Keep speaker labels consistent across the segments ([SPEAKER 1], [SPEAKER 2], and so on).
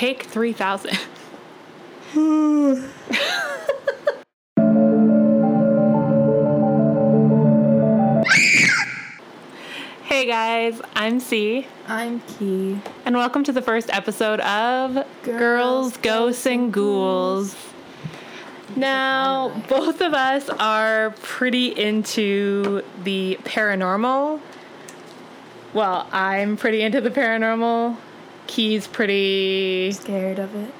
[SPEAKER 1] Take 3000. hey guys, I'm C,
[SPEAKER 2] I'm Key.
[SPEAKER 1] and welcome to the first episode of Girls, Ghosts, and Ghouls. Now, both of us are pretty into the paranormal. Well, I'm pretty into the paranormal. Key's pretty
[SPEAKER 2] Scared of it?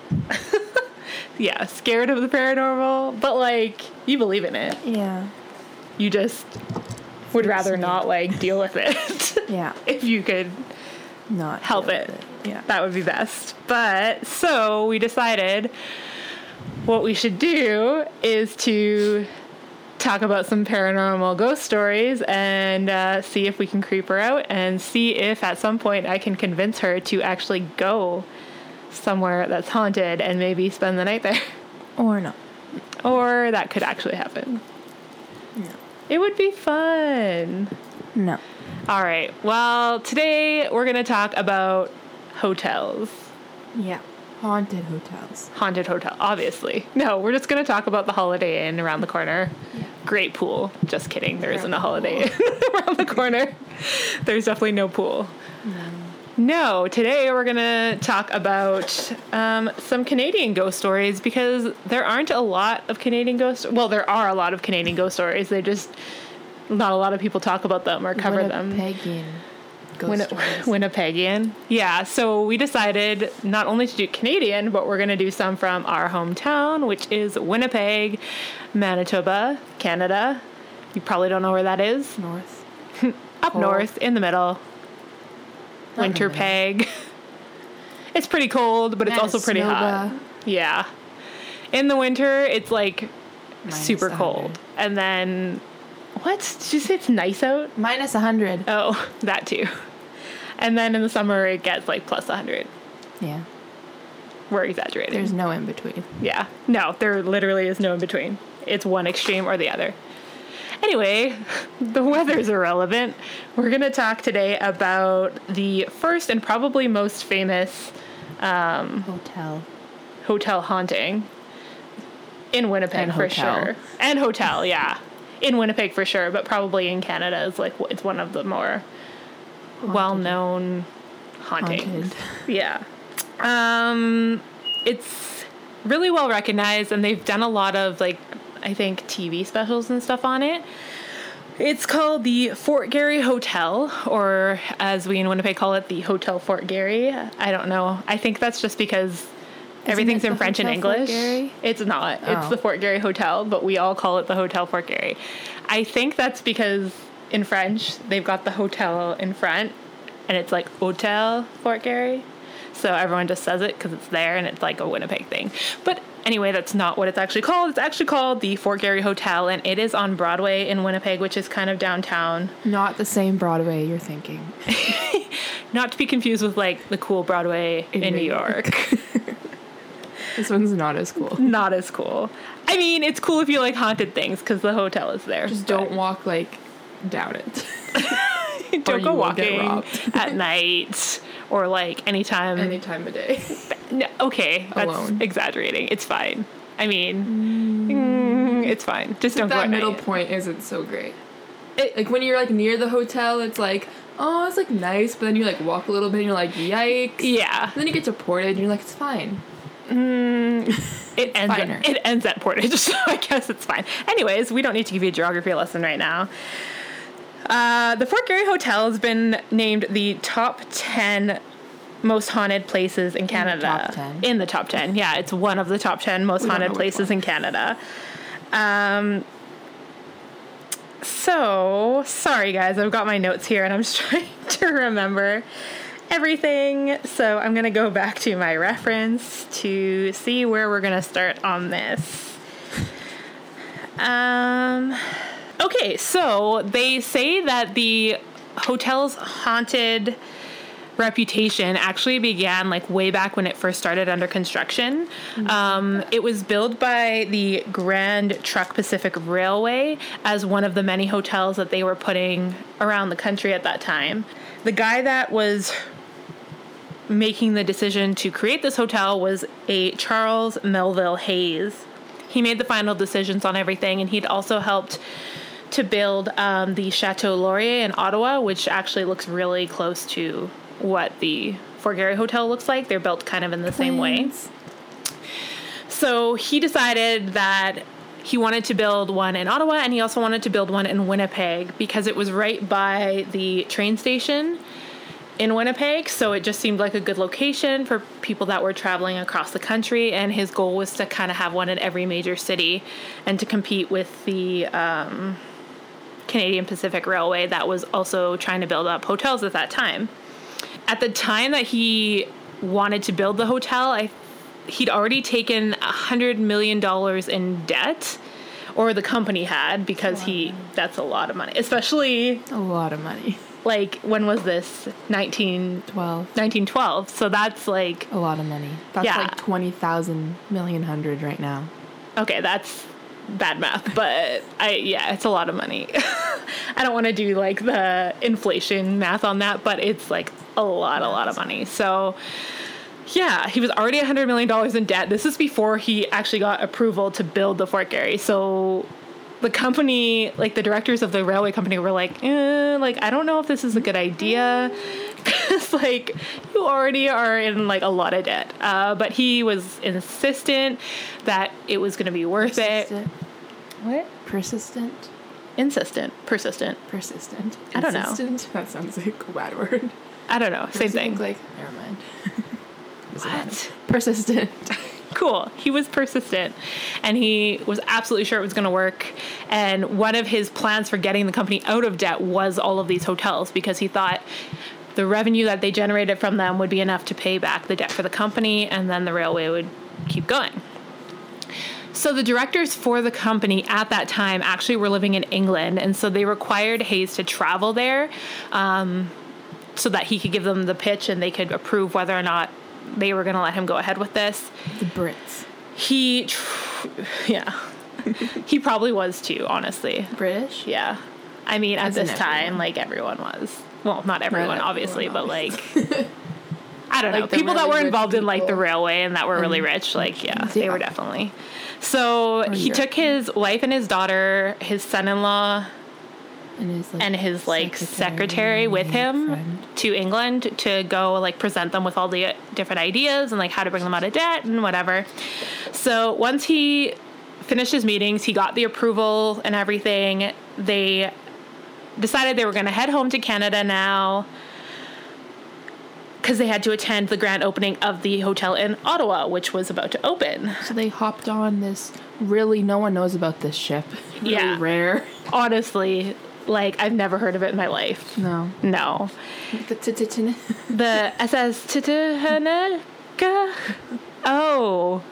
[SPEAKER 1] yeah, scared of the paranormal, but like you believe in it.
[SPEAKER 2] Yeah.
[SPEAKER 1] You just would rather not like deal with it.
[SPEAKER 2] Yeah.
[SPEAKER 1] if you could
[SPEAKER 2] Not
[SPEAKER 1] help
[SPEAKER 2] deal
[SPEAKER 1] it.
[SPEAKER 2] Yeah.
[SPEAKER 1] That would be best. But so we decided what we should do is to talk about some paranormal ghost stories and uh, see if we can creep her out and see if at some point I can convince her to actually go somewhere that's haunted and maybe spend the night there.
[SPEAKER 2] Or not.
[SPEAKER 1] or that could actually happen.
[SPEAKER 2] No.
[SPEAKER 1] It would be fun.
[SPEAKER 2] No.
[SPEAKER 1] All right. Well, today we're going to talk about hotels.
[SPEAKER 2] Yeah. Haunted hotels.
[SPEAKER 1] Haunted hotel, obviously. No, we're just going to talk about the Holiday Inn around the corner.
[SPEAKER 2] Yeah.
[SPEAKER 1] Great pool. Just kidding. There isn't a Holiday around the corner. There's definitely no pool. No, today we're going to talk about um, some Canadian ghost stories because there aren't a lot of Canadian ghost. Well, there are a lot of Canadian ghost stories. They just not a lot of people talk about them or cover them.
[SPEAKER 2] Winnipegian ghost
[SPEAKER 1] Winni- Winnipegian. Yeah, so we decided not only to do Canadian, but we're going to do some from our hometown, which is Winnipeg, Manitoba, Canada. You probably don't know where that is.
[SPEAKER 2] North.
[SPEAKER 1] Up
[SPEAKER 2] Cold.
[SPEAKER 1] north, in the middle.
[SPEAKER 2] Not.
[SPEAKER 1] Winterpeg. it's pretty cold, but it's also pretty hot. Yeah. In the winter, it's like
[SPEAKER 2] Minus
[SPEAKER 1] super
[SPEAKER 2] 100.
[SPEAKER 1] cold. And then, what? Did you say it's nice out?
[SPEAKER 2] Minus 100.
[SPEAKER 1] Oh, that too. And then in the summer, it gets like plus 100.
[SPEAKER 2] Yeah.
[SPEAKER 1] We're exaggerating.
[SPEAKER 2] There's no in between.
[SPEAKER 1] yeah. No, there literally is no in between. It's one extreme or the other. Anyway, the weather's irrelevant. We're going to talk today about the first and probably most famous um,
[SPEAKER 2] Hotel.
[SPEAKER 1] hotel haunting in Winnipeg
[SPEAKER 2] And
[SPEAKER 1] for
[SPEAKER 2] hotel.
[SPEAKER 1] sure. And hotel, yeah. In Winnipeg for sure, but probably in Canada is like it's one of the more well-known hauntings.
[SPEAKER 2] Haunted.
[SPEAKER 1] Yeah. Um it's really well recognized and they've done a lot of like I think TV specials and stuff on it. It's called the Fort Garry Hotel, or as we in Winnipeg call it, the Hotel Fort Garry. I don't know. I think that's just because everything's in French and
[SPEAKER 2] Hotel Fort
[SPEAKER 1] English. It's not. It's
[SPEAKER 2] Oh.
[SPEAKER 1] the Fort Garry Hotel, but we all call it the Hotel Fort Garry. I think that's because in French they've got the hotel in front, and it's like Hotel Fort Garry. So everyone just says it because it's there and it's like a Winnipeg thing. But anyway, that's not what it's actually called. It's actually called the Fort Garry Hotel, and it is on Broadway in Winnipeg, which is kind of downtown.
[SPEAKER 2] Not the same Broadway you're thinking.
[SPEAKER 1] Not to be confused with like the cool Broadway in,
[SPEAKER 2] In
[SPEAKER 1] New
[SPEAKER 2] New
[SPEAKER 1] York.
[SPEAKER 2] This one's not as cool.
[SPEAKER 1] not as cool. I mean, it's cool if you like haunted things because the hotel is there.
[SPEAKER 2] Just don't walk like down it.
[SPEAKER 1] don't go walking at night or like anytime.
[SPEAKER 2] Any time of day.
[SPEAKER 1] No, okay, that's
[SPEAKER 2] Alone.
[SPEAKER 1] exaggerating. It's fine. I mean, mm, it's fine. Just don't go
[SPEAKER 2] that
[SPEAKER 1] at
[SPEAKER 2] middle
[SPEAKER 1] night.
[SPEAKER 2] point isn't so great.
[SPEAKER 1] It-
[SPEAKER 2] Like when you're like near the hotel, it's like, oh, it's like nice, but then you like walk a little bit and you're like, yikes.
[SPEAKER 1] Yeah,
[SPEAKER 2] And then you get to Portage and you're like, it's fine.
[SPEAKER 1] it ends.
[SPEAKER 2] finer.
[SPEAKER 1] It ends at Portage, so I guess it's fine. Anyways, we don't need to give you a geography lesson right now. Uh, the Fort Garry Hotel has been named the top ten most haunted places in Canada.
[SPEAKER 2] top 10?
[SPEAKER 1] In the top ten, yeah, it's one of the top ten most
[SPEAKER 2] We
[SPEAKER 1] haunted places in Canada. Um. So sorry, guys. I've got my notes here, and I'm just trying to remember everything. So I'm gonna go back to my reference to see where we're gonna start on this. Um. Okay, so they say that the hotel's haunted reputation actually began like way back when it first started under construction. Um, it was built by the Grand Trunk Pacific Railway as one of the many hotels that they were putting around the country at that time. The guy that was making the decision to create this hotel was a Charles Melville Hays. He made the final decisions on everything, and he'd also helped to build um, the Chateau Laurier in Ottawa, which actually looks really close to what the Fort Garry Hotel looks like. They're built kind of in the same way. So he decided that he wanted to build one in Ottawa and he also wanted to build one in Winnipeg because it was right by the train station in Winnipeg. So it just seemed like a good location for people that were traveling across the country. And his goal was to kind of have one in every major city and to compete with the um, Canadian Pacific Railway that was also trying to build up hotels at that time. At the time that he wanted to build the hotel, I he'd already taken a hundred million dollars in debt or the company had because he that's a lot of money especially
[SPEAKER 2] A lot of money.
[SPEAKER 1] like when was this
[SPEAKER 2] 1912
[SPEAKER 1] 1912 so that's like
[SPEAKER 2] A lot of money. That's
[SPEAKER 1] Yeah.
[SPEAKER 2] like twenty thousand million hundred right now.
[SPEAKER 1] okay that's bad math but i yeah it's a lot of money. I don't want to do like the inflation math on that but it's like a lot a lot of money. So yeah he was already $100 million in debt. This is before he actually got approval to build the fort Garry. so the company like the directors of the railway company were like eh, like i don't know if this is a good idea because like you already are in like a lot of debt uh, but he was insistent that it was going to be worth it what
[SPEAKER 2] Persistent.
[SPEAKER 1] insistent persistent
[SPEAKER 2] Persistent.
[SPEAKER 1] I don't know.
[SPEAKER 2] That sounds like a bad word.
[SPEAKER 1] i don't know same thing
[SPEAKER 2] Like, never mind.
[SPEAKER 1] What
[SPEAKER 2] Persistent.
[SPEAKER 1] Cool. He was persistent and he was absolutely sure it was going to work. And one of his plans for getting the company out of debt was all of these hotels because he thought the revenue that they generated from them would be enough to pay back the debt for the company and then the railway would keep going. So the directors for the company at that time actually were living in England, and so they required Hays to travel there um, so that he could give them the pitch and they could approve whether or not they were going to let him go ahead with this.
[SPEAKER 2] The Brits.
[SPEAKER 1] He, tr- yeah, he probably was too. Honestly,
[SPEAKER 2] British?
[SPEAKER 1] yeah. I mean, at
[SPEAKER 2] As in
[SPEAKER 1] this time, like everyone was. Well, not everyone,
[SPEAKER 2] everyone,
[SPEAKER 1] obviously, but
[SPEAKER 2] obviously.
[SPEAKER 1] like. I don't know.
[SPEAKER 2] Like the
[SPEAKER 1] People that were involved in like the railway and that were really mm-hmm. rich, like yeah, they were definitely. So he
[SPEAKER 2] Europe.
[SPEAKER 1] took his wife and his daughter, his son-in-law,
[SPEAKER 2] And his, like,
[SPEAKER 1] and his like secretary with him
[SPEAKER 2] friend.
[SPEAKER 1] to England to go like present them with all the different ideas and like how to bring them out of debt and whatever. So once he finished his meetings, he got the approval and everything. They decided they were going to head home to Canada now because they had to attend the grand opening of the hotel in Ottawa, which was about to open.
[SPEAKER 2] So they hopped on this. Really, no one knows about this ship. Really
[SPEAKER 1] Yeah.
[SPEAKER 2] rare.
[SPEAKER 1] Honestly, like I've never heard of it in my life.
[SPEAKER 2] No.
[SPEAKER 1] No.
[SPEAKER 2] The
[SPEAKER 1] SS Titanic. Oh,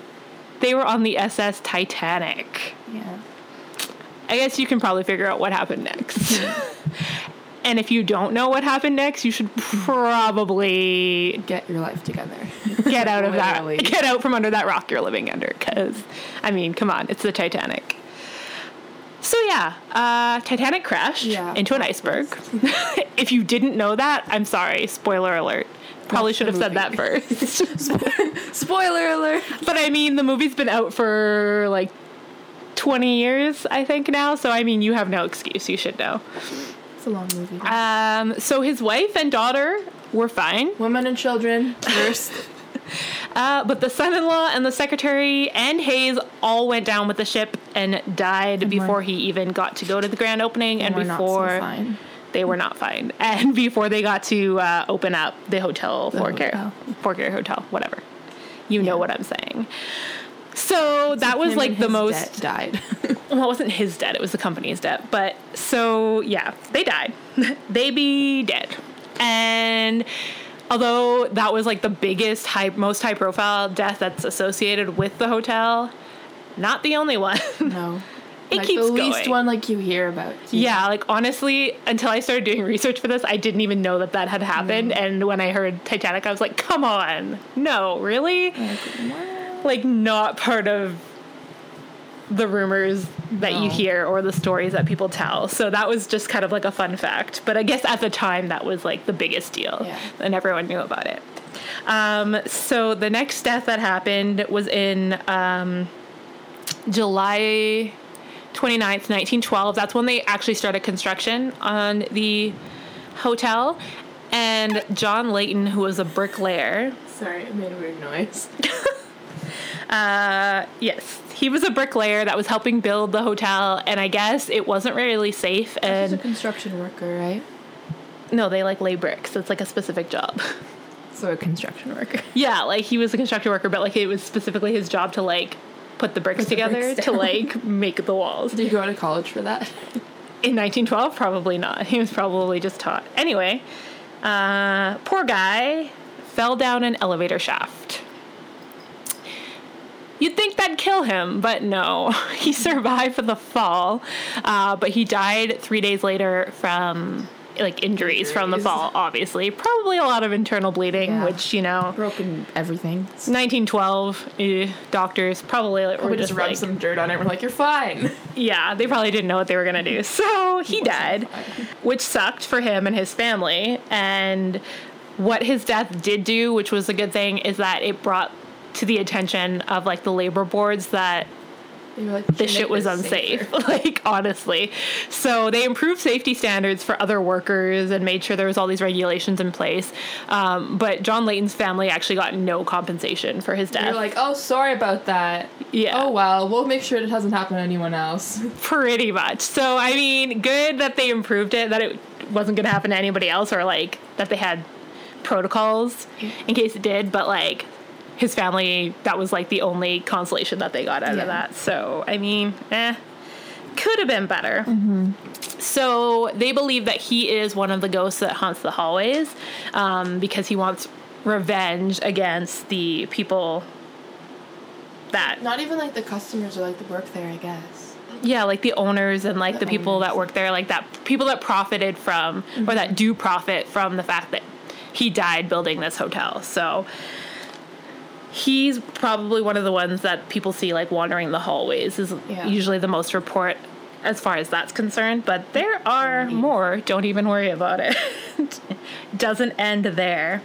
[SPEAKER 1] they were on the SS Titanic.
[SPEAKER 2] Yeah.
[SPEAKER 1] I guess you can probably figure out what happened next. and if you don't know what happened next, you should probably
[SPEAKER 2] Get your life together.
[SPEAKER 1] get out of that, get out from under that rock you're living under. Because, I mean, come on, it's the Titanic. So yeah, uh, Titanic crashed
[SPEAKER 2] Yeah,
[SPEAKER 1] into an iceberg. if you didn't know that, I'm sorry. Spoiler alert. Probably
[SPEAKER 2] Watch
[SPEAKER 1] should have said that first.
[SPEAKER 2] Spoiler alert.
[SPEAKER 1] But I mean, the movie's been out for like 20 years, I think now. So I mean, you have no excuse. You should know.
[SPEAKER 2] It's a long movie.
[SPEAKER 1] Um, so his wife and daughter were fine,
[SPEAKER 2] Women and children first.
[SPEAKER 1] Uh, but the son-in-law and the secretary and Hays all went down with the ship and died
[SPEAKER 2] we're-
[SPEAKER 1] before he even got to go to the grand opening, and
[SPEAKER 2] so
[SPEAKER 1] before
[SPEAKER 2] fine.
[SPEAKER 1] they were not fine, and before they got to uh, open up the hotel,
[SPEAKER 2] The
[SPEAKER 1] Fort. Fort Garry Hotel, whatever. You know what I'm saying. So that was like the most
[SPEAKER 2] debt died.
[SPEAKER 1] well, it wasn't his debt, it was the company's debt. But so, yeah, they died. they be dead. And although that was like the biggest, high, most high profile death that's associated with the hotel, not the only one.
[SPEAKER 2] no.
[SPEAKER 1] It
[SPEAKER 2] like
[SPEAKER 1] keeps
[SPEAKER 2] the least
[SPEAKER 1] going.
[SPEAKER 2] one like you hear about.
[SPEAKER 1] yeah, like honestly, until I started doing research for this, I didn't even know that that had happened. Mm. And when I heard Titanic, I was like, come on. No, really?
[SPEAKER 2] Like,
[SPEAKER 1] like not part of the rumors that you hear or the stories that people tell. So that was just kind of like a fun fact. But I guess at the time that was like the biggest deal
[SPEAKER 2] Yeah.
[SPEAKER 1] and everyone knew about it. Um, so the next death that happened was in um, July 29th, 1912. That's when they actually started construction on the hotel. And John Layton, who was a bricklayer,
[SPEAKER 2] Sorry, it made a weird noise.
[SPEAKER 1] uh, yes, he was a bricklayer that was helping build the hotel. And I guess it wasn't really safe.
[SPEAKER 2] He's a
[SPEAKER 1] And
[SPEAKER 2] construction worker, right?
[SPEAKER 1] no, they like lay bricks. It's like a specific job.
[SPEAKER 2] So a construction worker.
[SPEAKER 1] Yeah, like he was a construction worker, but like it was specifically his job to like put the bricks
[SPEAKER 2] Put the
[SPEAKER 1] together
[SPEAKER 2] bricks
[SPEAKER 1] to like make the walls.
[SPEAKER 2] Did you go to college for that?
[SPEAKER 1] In 1912, probably not. He was probably just taught. Anyway, uh, poor guy fell down an elevator shaft. You'd think that'd kill him, but no. He survived the fall, uh, but he died three days later from like injuries, from the fall. Obviously, probably a lot of internal bleeding,
[SPEAKER 2] Yeah.
[SPEAKER 1] which you know,
[SPEAKER 2] Broken everything.
[SPEAKER 1] 1912 eh, doctors probably were
[SPEAKER 2] We
[SPEAKER 1] just
[SPEAKER 2] just rubbed
[SPEAKER 1] like,
[SPEAKER 2] some dirt on it. We're like, you're fine.
[SPEAKER 1] yeah, they probably didn't know what they were gonna do. So he died, which sucked for him and his family. And what his death did do, which was a good thing, is that it brought to the attention of like the labor boards that
[SPEAKER 2] like,
[SPEAKER 1] this shit was unsafe. like honestly, so they improved safety standards for other workers and made sure there was all these regulations in place. Um, but John Layton's family actually got no compensation for his death.
[SPEAKER 2] You're like, oh, sorry about that.
[SPEAKER 1] Yeah.
[SPEAKER 2] Oh well, we'll make sure it doesn't happen to anyone else.
[SPEAKER 1] Pretty much. So, I mean, good that they improved it, that it wasn't going to happen to anybody else, or like that they had protocols in case it did, but like his family, that was like the only consolation that they got out
[SPEAKER 2] Yeah.
[SPEAKER 1] of that. So, I mean, eh, could have been better. So, they believe that he is one of the ghosts that haunts the hallways um, because he wants revenge against the people that
[SPEAKER 2] Not even like the customers or like the work there, I guess.
[SPEAKER 1] yeah like the owners and like the,
[SPEAKER 2] The
[SPEAKER 1] people that work there like that people that profited from or that do profit from the fact that he died building this hotel so he's probably one of the ones that people see like wandering the hallways is
[SPEAKER 2] Yeah.
[SPEAKER 1] usually the most report as far as that's concerned but there are more. Don't even worry about it. Doesn't end there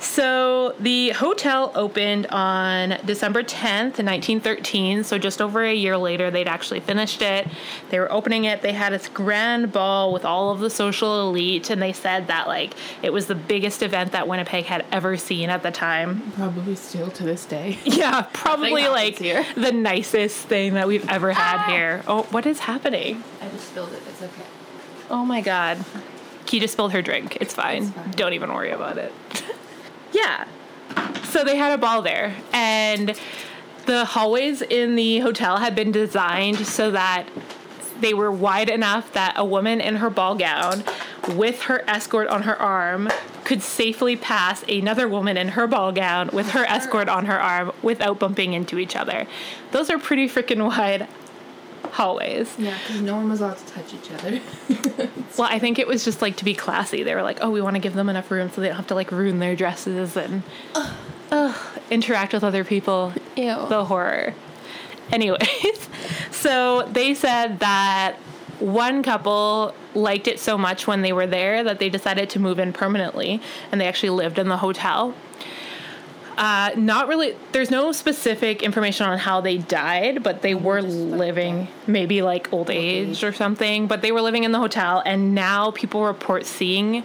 [SPEAKER 1] so the hotel opened on December 10th, 1913. So just over a year later, they'd actually finished it. They were opening it. They had this grand ball with all of the social elite, and they said that like it was the biggest event that Winnipeg had ever seen at the time.
[SPEAKER 2] Probably still to this day.
[SPEAKER 1] Yeah, probably like
[SPEAKER 2] here.
[SPEAKER 1] the nicest thing that we've ever had
[SPEAKER 2] Ah!
[SPEAKER 1] here. Oh, what is happening?
[SPEAKER 2] I just spilled it. It's okay.
[SPEAKER 1] Oh my god. Key just spilled her drink. It's fine.
[SPEAKER 2] It's fine.
[SPEAKER 1] Don't even worry about it. Yeah. So they had a ball there, and the hallways in the hotel had been designed so that they were wide enough that a woman in her ball gown with her escort on her arm could safely pass another woman in her ball gown with her escort on her arm without bumping into each other. Those are pretty freaking wide hallways.
[SPEAKER 2] Yeah, because no one was allowed to touch each other.
[SPEAKER 1] Well, I think it was just like to be classy. They were like, oh, we want to give them enough room so they don't have to like ruin their dresses and ugh, interact with other people.
[SPEAKER 2] Ew.
[SPEAKER 1] The horror. Anyways, so they said that one couple liked it so much when they were there that they decided to move in permanently and they actually lived in the hotel. Uh, not really. There's no specific information on how they died, but they were
[SPEAKER 2] just like
[SPEAKER 1] living maybe like old, age,
[SPEAKER 2] age.
[SPEAKER 1] or something. But they were living in the hotel, and now people report seeing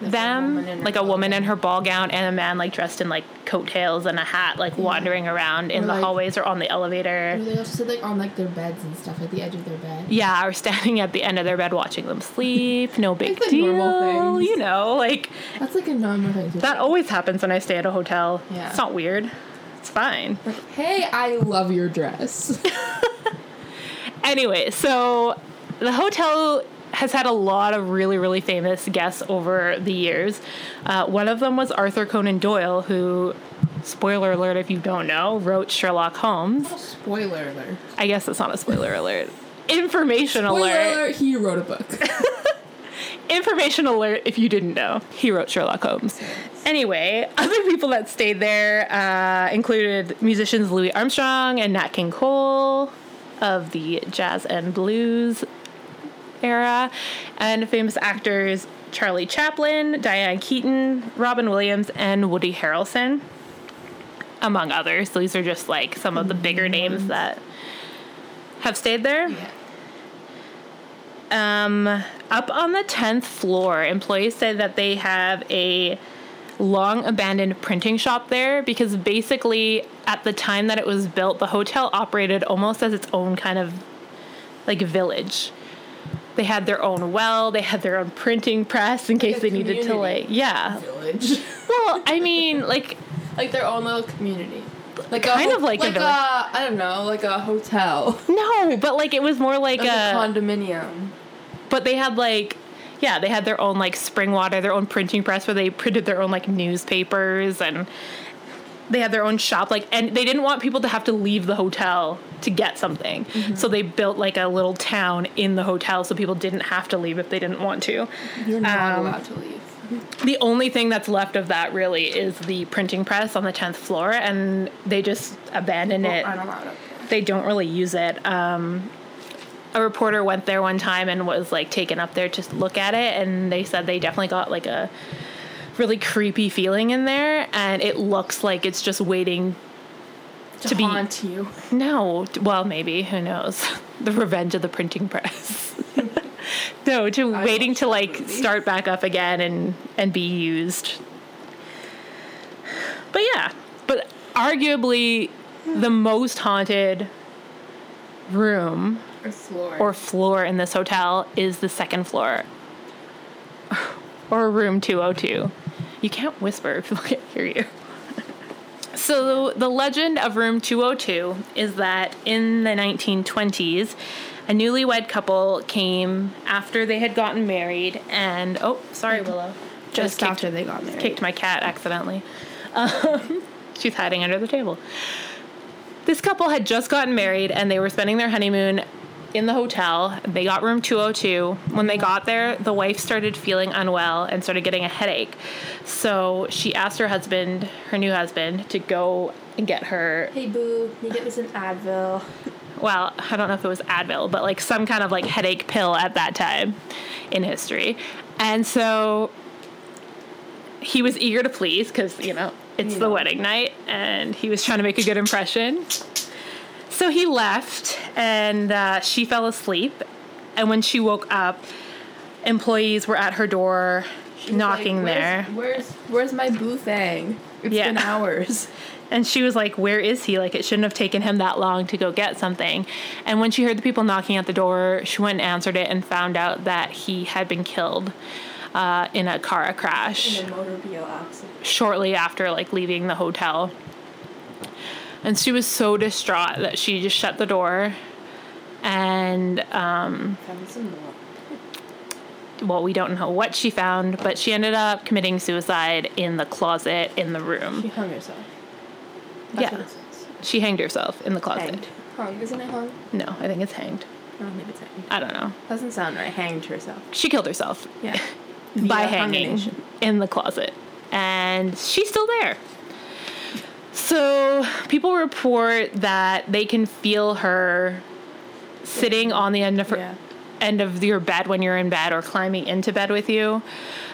[SPEAKER 1] them, like a woman in her ball gown and a man like dressed in like coattails and a hat, like wandering around in
[SPEAKER 2] Or,
[SPEAKER 1] the
[SPEAKER 2] like-
[SPEAKER 1] hallways or on the elevator.
[SPEAKER 2] Or they also sit like on like their beds and stuff at the edge of their bed.
[SPEAKER 1] Yeah, or standing at the end of their bed watching them sleep. No big
[SPEAKER 2] Like
[SPEAKER 1] deal.
[SPEAKER 2] normal.
[SPEAKER 1] You know, like
[SPEAKER 2] That's like a normal thing
[SPEAKER 1] that
[SPEAKER 2] do.
[SPEAKER 1] always happens when I stay at a hotel.
[SPEAKER 2] Yeah.
[SPEAKER 1] It's not weird. It's fine.
[SPEAKER 2] Like, hey, I love your dress.
[SPEAKER 1] Anyway, so the hotel has had a lot of really, really famous guests over the years. Uh, one of them was Arthur Conan Doyle, who, spoiler alert if you don't know, wrote Sherlock Holmes.
[SPEAKER 2] Spoiler alert.
[SPEAKER 1] I guess it's not a spoiler alert. Information
[SPEAKER 2] Spoiler
[SPEAKER 1] alert.
[SPEAKER 2] alert, he wrote a book.
[SPEAKER 1] Information alert if you didn't know. He wrote Sherlock Holmes. Anyway, other people that stayed there uh, included musicians Louis Armstrong and Nat King Cole of the jazz and blues era, and famous actors Charlie Chaplin, Diane Keaton, Robin Williams, and Woody Harrelson, among others. These are just like some of the bigger names that have stayed there.
[SPEAKER 2] Yeah.
[SPEAKER 1] Um, up on the 10th floor, employees say that they have a long abandoned printing shop there because basically, at the time that it was built, the hotel operated almost as its own kind of like village. They had their own well, they had their own printing press in case
[SPEAKER 2] a
[SPEAKER 1] they needed to, like, yeah.
[SPEAKER 2] Village.
[SPEAKER 1] Well, I mean, like,
[SPEAKER 2] like their own little community. Like
[SPEAKER 1] Kind
[SPEAKER 2] a,
[SPEAKER 1] of like a
[SPEAKER 2] like
[SPEAKER 1] village.
[SPEAKER 2] I don't know, like a hotel,
[SPEAKER 1] no, but like it was more like,
[SPEAKER 2] like a
[SPEAKER 1] a.
[SPEAKER 2] condominium.
[SPEAKER 1] But they had like, yeah, they had their own like spring water, their own printing press where they printed their own like newspapers and they had their own shop. Like, and they didn't want people to have to leave the hotel to get something. So they built like a little town in the hotel so people didn't have to leave if they didn't want to.
[SPEAKER 2] You're not
[SPEAKER 1] Um,
[SPEAKER 2] allowed to leave.
[SPEAKER 1] The only thing that's left of that really is the printing press on the 10th floor, and they just abandoned it.
[SPEAKER 2] I'm allowed
[SPEAKER 1] they don't really use it. Um, a reporter went there one time and was like taken up there to look at it, and they said they definitely got like a really creepy feeling in there, and it looks like it's just waiting.
[SPEAKER 2] To,
[SPEAKER 1] To be-
[SPEAKER 2] haunt you.
[SPEAKER 1] No, well, maybe who knows? The revenge of the printing press. no, to
[SPEAKER 2] I
[SPEAKER 1] waiting to like start back up again and and be used. But yeah, but arguably the most haunted room
[SPEAKER 2] Or floor.
[SPEAKER 1] or floor in this hotel is the second floor or room 202. You can't whisper, if people can't hear you. So, the legend of room 202 is that in the 1920s, a newlywed couple came after they had gotten married, and oh, sorry, Willow.
[SPEAKER 2] just
[SPEAKER 1] kicked-
[SPEAKER 2] after they got married.
[SPEAKER 1] kicked my cat accidentally. Um, she's hiding under the table. This couple had just gotten married and they were spending their honeymoon in the hotel. They got room 202. When they got there, the wife started feeling unwell and started getting a headache. So she asked her husband, her new husband, to go and get her.
[SPEAKER 2] Hey boo, you get me some Advil?
[SPEAKER 1] Well, I don't know if it was Advil, but like some kind of like headache pill at that time in history. And so he was eager to please because, you know, it's the wedding night and he was trying to make a good impression. So he left and uh, she fell asleep. And when she woke up, employees were at her door
[SPEAKER 2] She's
[SPEAKER 1] knocking
[SPEAKER 2] like,
[SPEAKER 1] there.
[SPEAKER 2] Where's, where's my boo thing? It's
[SPEAKER 1] Yeah.
[SPEAKER 2] been hours.
[SPEAKER 1] And she was like, Where is he? Like, it shouldn't have taken him that long to go get something. And when she heard the people knocking at the door, she went and answered it and found out that he had been killed uh, in a car crash
[SPEAKER 2] motor vehicle accident.
[SPEAKER 1] shortly after like leaving the hotel. And she was so distraught that she just shut the door. And um,
[SPEAKER 2] Found some more.
[SPEAKER 1] well, we don't know what she found, but she ended up committing suicide in the closet in the room.
[SPEAKER 2] She hung herself.
[SPEAKER 1] Yeah.
[SPEAKER 2] it says.
[SPEAKER 1] She hanged herself in the closet.
[SPEAKER 2] Hanged. Hung, isn't it hung?
[SPEAKER 1] No, I think it's hanged.
[SPEAKER 2] I don't think it's hanged.
[SPEAKER 1] I don't know.
[SPEAKER 2] Doesn't sound right. Hanged herself.
[SPEAKER 1] She killed herself
[SPEAKER 2] Yeah.
[SPEAKER 1] by
[SPEAKER 2] Via
[SPEAKER 1] hanging in the closet. And she's still there. So people report that they can feel her sitting on the end of her
[SPEAKER 2] Yeah.
[SPEAKER 1] end of your bed when you're in bed or climbing into bed with you.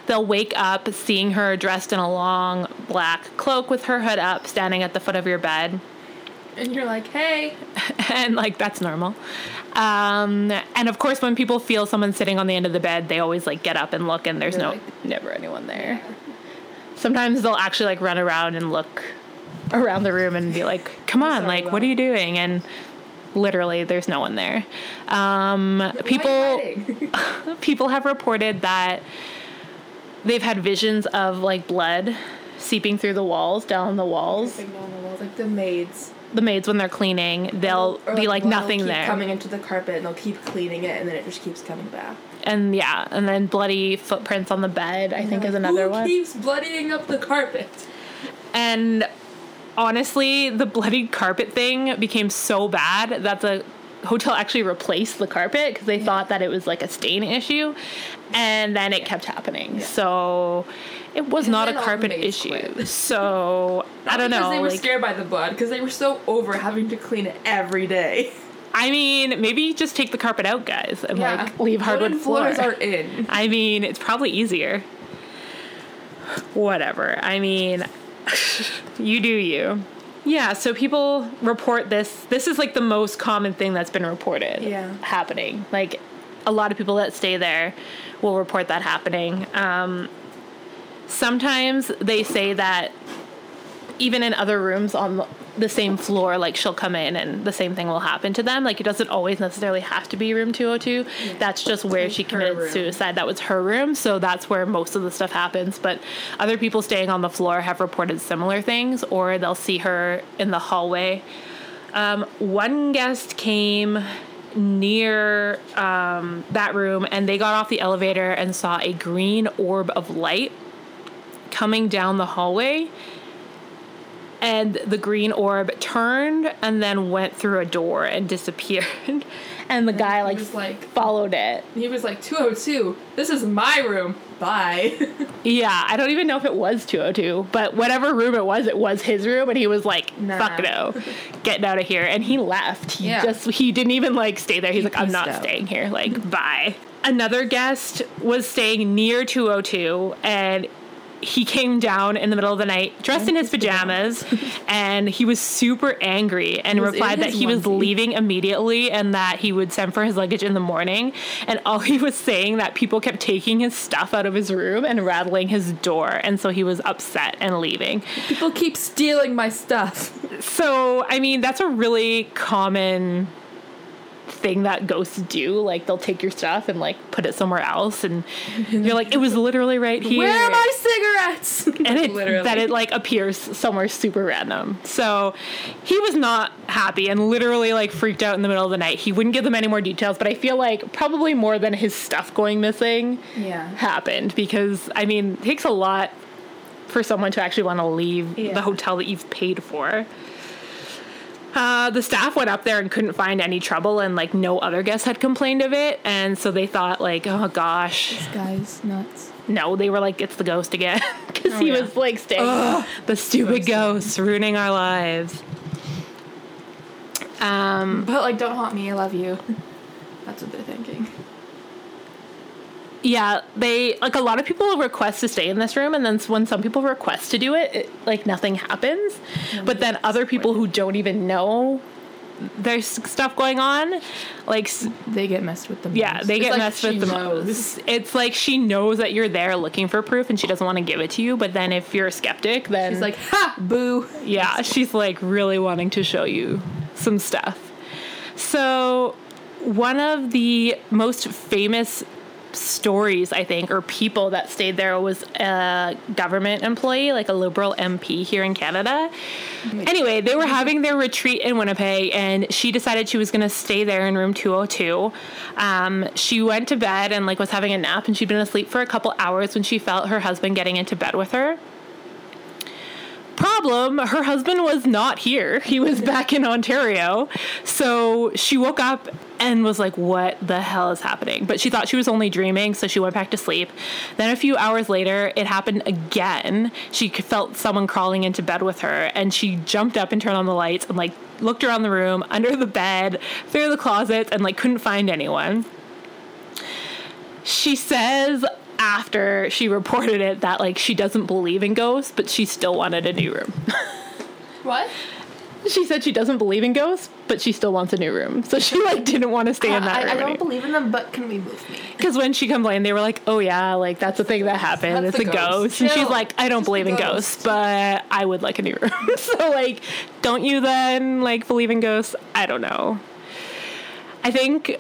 [SPEAKER 1] They'll wake up seeing her dressed in a long black cloak with her hood up, standing at the foot of your bed.
[SPEAKER 2] And you're like, hey.
[SPEAKER 1] and like that's normal. Um, and of course, when people feel someone sitting on the end of the bed, they always like get up and look, and there's no never anyone there. Sometimes they'll actually like run around and look around the room and be like, "Come on,
[SPEAKER 2] sorry,
[SPEAKER 1] like what are you doing?" And literally, there's no one there. Um,
[SPEAKER 2] Why are you
[SPEAKER 1] people people have reported that they've had visions of like blood seeping through the walls, down the walls.
[SPEAKER 2] Down the walls, like the maids.
[SPEAKER 1] The maids, when they're cleaning, they'll
[SPEAKER 2] Or,
[SPEAKER 1] be like
[SPEAKER 2] will
[SPEAKER 1] nothing there.
[SPEAKER 2] Coming into the carpet, and they'll keep cleaning it, and then it just keeps coming back.
[SPEAKER 1] and yeah, and then bloody footprints on the bed, I think is another
[SPEAKER 2] Who
[SPEAKER 1] one.
[SPEAKER 2] keeps bloodying up the carpet?
[SPEAKER 1] And honestly, the bloody carpet thing became so bad that the hotel actually replaced the carpet because they thought that it was like a stain issue, and then it kept happening. So it was not a
[SPEAKER 2] then all the
[SPEAKER 1] carpet issue.
[SPEAKER 2] quit.
[SPEAKER 1] So I don't know.
[SPEAKER 2] They were
[SPEAKER 1] like,
[SPEAKER 2] scared by the blood, because they were so over having to clean it every day.
[SPEAKER 1] I mean, maybe just take the carpet out, guys, and
[SPEAKER 2] Yeah.
[SPEAKER 1] like leave hardwood
[SPEAKER 2] Wooden
[SPEAKER 1] floor.
[SPEAKER 2] floors are in.
[SPEAKER 1] I mean, it's probably easier. Whatever. I mean, you do you. Yeah, so people report this. This is like the most common thing that's been reported
[SPEAKER 2] Yeah.
[SPEAKER 1] happening. Like a lot of people that stay there will report that happening. Um, sometimes they say that even in other rooms on the- same floor, like she'll come in and the same thing will happen to them. Like it doesn't always necessarily have to be room 202. That's just where
[SPEAKER 2] like
[SPEAKER 1] she committed
[SPEAKER 2] room.
[SPEAKER 1] suicide. That was her room, so that's where most of the stuff happens. But other people staying on the floor have reported similar things, or they'll see her in the hallway. Um, one guest came near um, that room and they got off the elevator and saw a green orb of light coming down the hallway and the green orb turned and then went through a door and disappeared and the guy like,
[SPEAKER 2] like-
[SPEAKER 1] followed it
[SPEAKER 2] He was like 202. This is my room. Bye.
[SPEAKER 1] yeah i don't even know if it was 202 but whatever room it was it was his room and he was like
[SPEAKER 2] Nah.
[SPEAKER 1] fuck no getting out of here and he left he
[SPEAKER 2] Yeah.
[SPEAKER 1] just he didn't even like stay there he's like i'm not
[SPEAKER 2] out.
[SPEAKER 1] staying here like bye another guest was staying near 202 and he came down in the middle of the night dressed in his pajamas and he was super angry and
[SPEAKER 2] He was in
[SPEAKER 1] replied that he was leaving immediately and that he would send for his luggage in the morning. And all he was saying that people kept taking his stuff out of his room and rattling his door. And so he was upset and leaving.
[SPEAKER 2] People keep stealing my stuff.
[SPEAKER 1] so i mean that's a really common thing that ghosts do like they'll take your stuff and like put it somewhere else and you're like it was literally right here
[SPEAKER 2] Where are my cigarettes?
[SPEAKER 1] and it
[SPEAKER 2] Literally.
[SPEAKER 1] that it like appears somewhere super random. So he was not happy and literally like freaked out in the middle of the night. He wouldn't give them any more details, but I feel like probably more than his stuff going missing
[SPEAKER 2] Yeah.
[SPEAKER 1] happened because I mean, it takes a lot for someone to actually want to leave
[SPEAKER 2] Yeah.
[SPEAKER 1] the hotel that you've paid for. Uh, the staff went up there and couldn't find any trouble, and like no other guests had complained of it, and so they thought like, oh gosh,
[SPEAKER 2] This guy's nuts.
[SPEAKER 1] no, they were like, it's the ghost again. Because
[SPEAKER 2] Oh,
[SPEAKER 1] he
[SPEAKER 2] yeah.
[SPEAKER 1] was like staying. the stupid ghost ruining our lives. Um,
[SPEAKER 2] But like, don't haunt me. I love you. That's what they're thinking.
[SPEAKER 1] Yeah, they like a lot of people request to stay in this room, and then when some people request to do it, it like nothing happens. Mm-hmm. But then other people who don't even know there's stuff going on, like
[SPEAKER 2] They get messed with the most.
[SPEAKER 1] yeah, they
[SPEAKER 2] It's
[SPEAKER 1] get
[SPEAKER 2] like
[SPEAKER 1] messed with the
[SPEAKER 2] knows.
[SPEAKER 1] most. It's like she knows that you're there looking for proof, and she doesn't want to give it to you. But then if you're a skeptic, then
[SPEAKER 2] She's like, ha, boo.
[SPEAKER 1] Yeah, she's like really wanting to show you some stuff. So, one of the most famous stories, I think, or people that stayed there was a government employee, like a liberal MP here in Canada. Anyway, they were having their retreat in Winnipeg, and she decided she was going to stay there in room 202. Um, she went to bed and like was having a nap, and she'd been asleep for a couple hours when she felt her husband getting into bed with her. Problem her husband was not here. He was back in ontario. So she woke up and was like what the hell is happening? But she thought she was only dreaming so she went back to sleep. Then a few hours later it happened again. She felt someone crawling into bed with her and she jumped up and turned on the lights and like looked around the room under the bed through the closets and like couldn't find anyone. She says after she reported it that like she doesn't believe in ghosts but she still wanted a new room.
[SPEAKER 2] What?
[SPEAKER 1] She said she doesn't believe in ghosts but she still wants a new room so she like didn't want to stay in that
[SPEAKER 2] I, I don't believe in them, but can we move me?
[SPEAKER 1] because when she complained they were like oh yeah like that's a thing that happened
[SPEAKER 2] That's
[SPEAKER 1] it's a ghost,
[SPEAKER 2] ghost.
[SPEAKER 1] and she's like i don't
[SPEAKER 2] Just
[SPEAKER 1] believe in
[SPEAKER 2] ghost.
[SPEAKER 1] ghosts but i would like a new room so like don't you then like believe in ghosts i don't know i think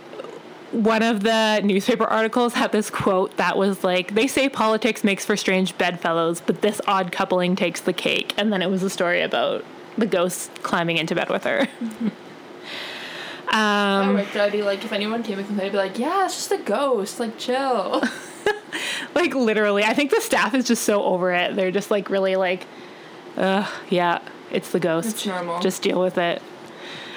[SPEAKER 1] one of the newspaper articles had this quote that was like, they say politics makes for strange bedfellows, but this odd coupling takes the cake. And then it was a story about the ghost climbing into bed with her.
[SPEAKER 2] Um, I
[SPEAKER 1] um,
[SPEAKER 2] would I'd be like, if anyone came and complained, I'd be like, yeah, it's just a ghost. Like, chill.
[SPEAKER 1] like, literally, I think the staff is just so over it. They're just like, really like, uh, yeah, it's the ghost.
[SPEAKER 2] It's normal.
[SPEAKER 1] Just deal with it.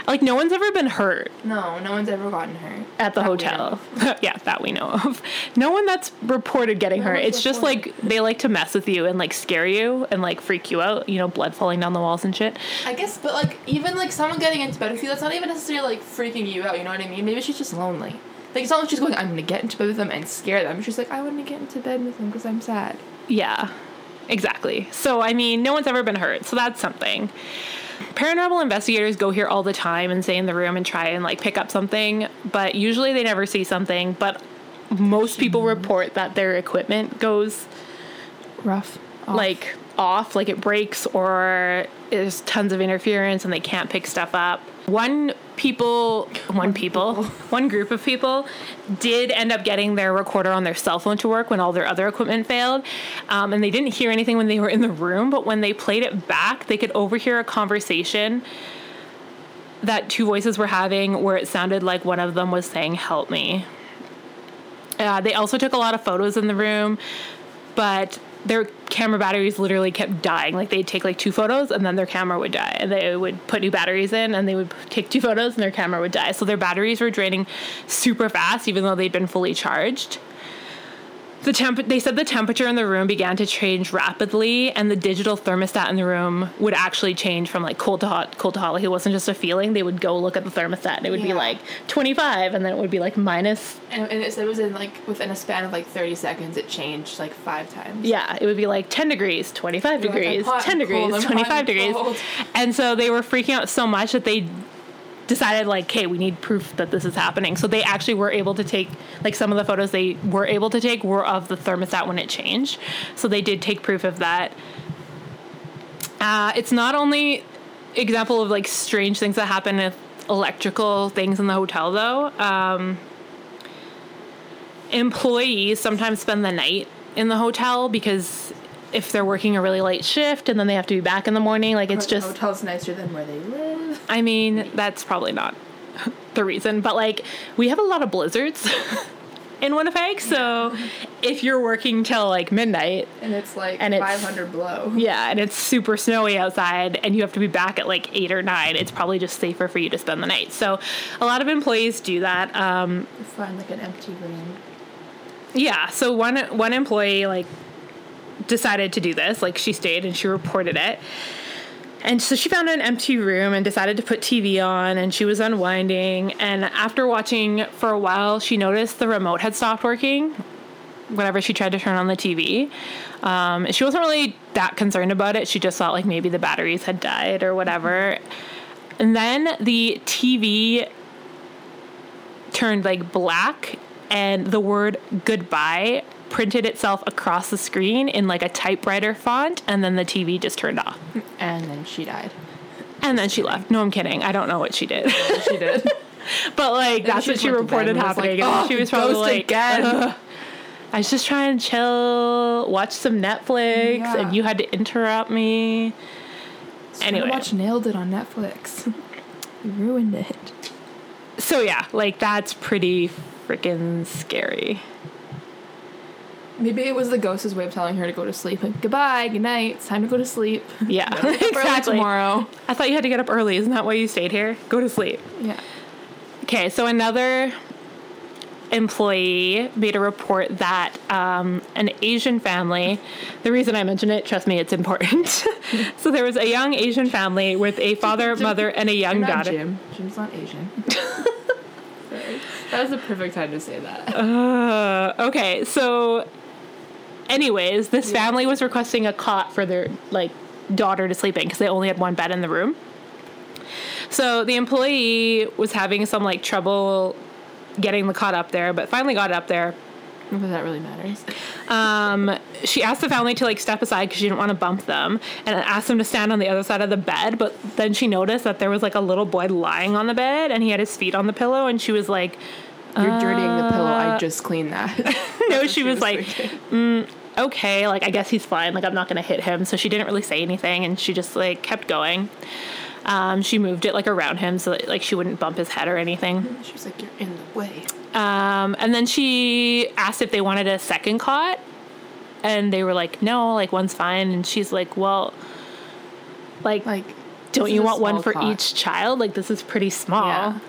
[SPEAKER 1] Like no one's ever been hurt
[SPEAKER 2] No, no one's ever gotten hurt
[SPEAKER 1] at the
[SPEAKER 2] That
[SPEAKER 1] hotel. yeah, that we know of. No one that's reported getting
[SPEAKER 2] No
[SPEAKER 1] hurt. It's just like they like to mess with you and like scare you and like freak you out. You know, blood falling down the walls and shit.
[SPEAKER 2] I guess, but like even like someone getting into bed with you, that's not even necessarily like freaking you out. You know what I mean? Maybe she's just lonely. Like it's not like she's going, I'm gonna get into bed with them and scare them. She's like, I want to get into bed with them because I'm sad.
[SPEAKER 1] Yeah, exactly. So, I mean, no one's ever been hurt, so that's something. Paranormal investigators go here all the time and stay in the room and try and like pick up something, but usually they never see something. But most people mm-hmm. report that their equipment goes
[SPEAKER 2] Rough.
[SPEAKER 1] like off, like it breaks or there's tons of interference and they can't pick stuff up. One people, one people, one group of people did end up getting their recorder on their cell phone to work when all their other equipment failed. Um, and they didn't hear anything when they were in the room, but when they played it back, they could overhear a conversation that two voices were having where it sounded like one of them was saying, Help me. Uh, they also took a lot of photos in the room, but their camera batteries literally kept dying. Like they'd take like two photos and then their camera would die. And they would put new batteries in and they would take two photos and their camera would die. So their batteries were draining super fast, even though they'd been fully charged. The temp- they said the temperature in the room began to change rapidly, and the digital thermostat in the room would actually change from like cold to hot, cold to hot. Like it wasn't just a feeling. They would go look at the thermostat, and it would be like 25, and then it would be like minus
[SPEAKER 2] And, and it said it was in like within a span of like 30 seconds, it changed like five times.
[SPEAKER 1] Yeah, it would be like 10 degrees, 25
[SPEAKER 2] You're like,
[SPEAKER 1] degrees,
[SPEAKER 2] hot,
[SPEAKER 1] 10 degrees,
[SPEAKER 2] cold,
[SPEAKER 1] 25 degrees.
[SPEAKER 2] cold.
[SPEAKER 1] And so they were freaking out so much that they decided like, hey, we need proof that this is happening." So they actually were able to take like some of the photos they were able to take were of the thermostat when it changed. So they did take proof of that. Uh, it's not only example of like strange things that happen with electrical things in the hotel though. Um, employees sometimes spend the night in the hotel because if they're working a really late shift and then they have to be back in the morning, like it's
[SPEAKER 2] The
[SPEAKER 1] just
[SPEAKER 2] hotel's nicer than where they live.
[SPEAKER 1] I mean, that's probably not the reason, but like we have a lot of blizzards in Winnipeg, so if you're working till like midnight,
[SPEAKER 2] And it's like
[SPEAKER 1] And it's-
[SPEAKER 2] 500 below.
[SPEAKER 1] yeah, and it's super snowy outside and you have to be back at like 8 or 9, it's probably just safer for you to spend the night. So a lot of employees do that. Um
[SPEAKER 2] Find like an empty room.
[SPEAKER 1] yeah, so one one employee like decided to do this. Like she stayed and she reported it. And so she found an empty room and decided to put TV on and she was unwinding and after watching for a while she noticed the remote had stopped working whenever she tried to turn on the TV. Um, she wasn't really that concerned about it. She just thought like maybe the batteries had died or whatever. And then the TV turned like black and the word goodbye printed itself across the screen in like a typewriter font and then the TV just turned off.
[SPEAKER 2] And then she died.
[SPEAKER 1] And then she left. No, I'm kidding. I don't know what she did.
[SPEAKER 2] She did.
[SPEAKER 1] but like that's
[SPEAKER 2] she
[SPEAKER 1] what she
[SPEAKER 2] went to bed
[SPEAKER 1] reported happening.
[SPEAKER 2] like, "Oh,
[SPEAKER 1] she was probably like
[SPEAKER 2] again."
[SPEAKER 1] "Ugh." I was just trying to chill, watch some Netflix,
[SPEAKER 2] Yeah.
[SPEAKER 1] and you had to interrupt me.
[SPEAKER 2] Anyway.
[SPEAKER 1] Anyway.
[SPEAKER 2] watch Nailed It on Netflix. ruined it.
[SPEAKER 1] So yeah, like that's pretty freaking scary.
[SPEAKER 2] Maybe it was the ghost's way of telling her to go to sleep. Like, goodbye, good night. It's time to go to sleep.
[SPEAKER 1] Yeah,
[SPEAKER 2] Gotta wake up early
[SPEAKER 1] exactly.
[SPEAKER 2] tomorrow.
[SPEAKER 1] I thought you had to get up early. Isn't that why you stayed here? Go to sleep.
[SPEAKER 2] Yeah.
[SPEAKER 1] Okay, so another employee made a report that um, an Asian family, the reason I mention it, trust me, it's important. so there was a young Asian family with a father, mother, and a young daughter.
[SPEAKER 2] Jim. Jim's not Asian. That was the perfect time to say that.
[SPEAKER 1] Uh, okay, so anyways, this family was requesting a cot for their like daughter to sleep in because they only had one bed in the room. So the employee was having some like trouble getting the cot up there, but finally got it up there.
[SPEAKER 2] Not that that really matters.
[SPEAKER 1] Um, she asked the family to like step aside because she didn't want to bump them, and asked them to stand on the other side of the bed. But then she noticed that there was like a little boy lying on the bed, and he had his feet on the pillow, and she was like,
[SPEAKER 2] You're dirtying the pillow. I just cleaned that.
[SPEAKER 1] "No."
[SPEAKER 2] That's
[SPEAKER 1] She
[SPEAKER 2] what
[SPEAKER 1] was like,
[SPEAKER 2] thinking.
[SPEAKER 1] Okay, like I guess he's fine. Like I'm not gonna hit him. So she didn't really say anything, and she just like kept going. Um, she moved it like around him so that like she wouldn't bump his head or anything.
[SPEAKER 2] She was like, You're in the way.
[SPEAKER 1] Um, and then she asked if they wanted a second cot, and they were like, no, like one's fine. And she's like, well, like,
[SPEAKER 2] Like,
[SPEAKER 1] don't you want one for
[SPEAKER 2] cot."
[SPEAKER 1] each child? Like, this is pretty small.
[SPEAKER 2] Yeah.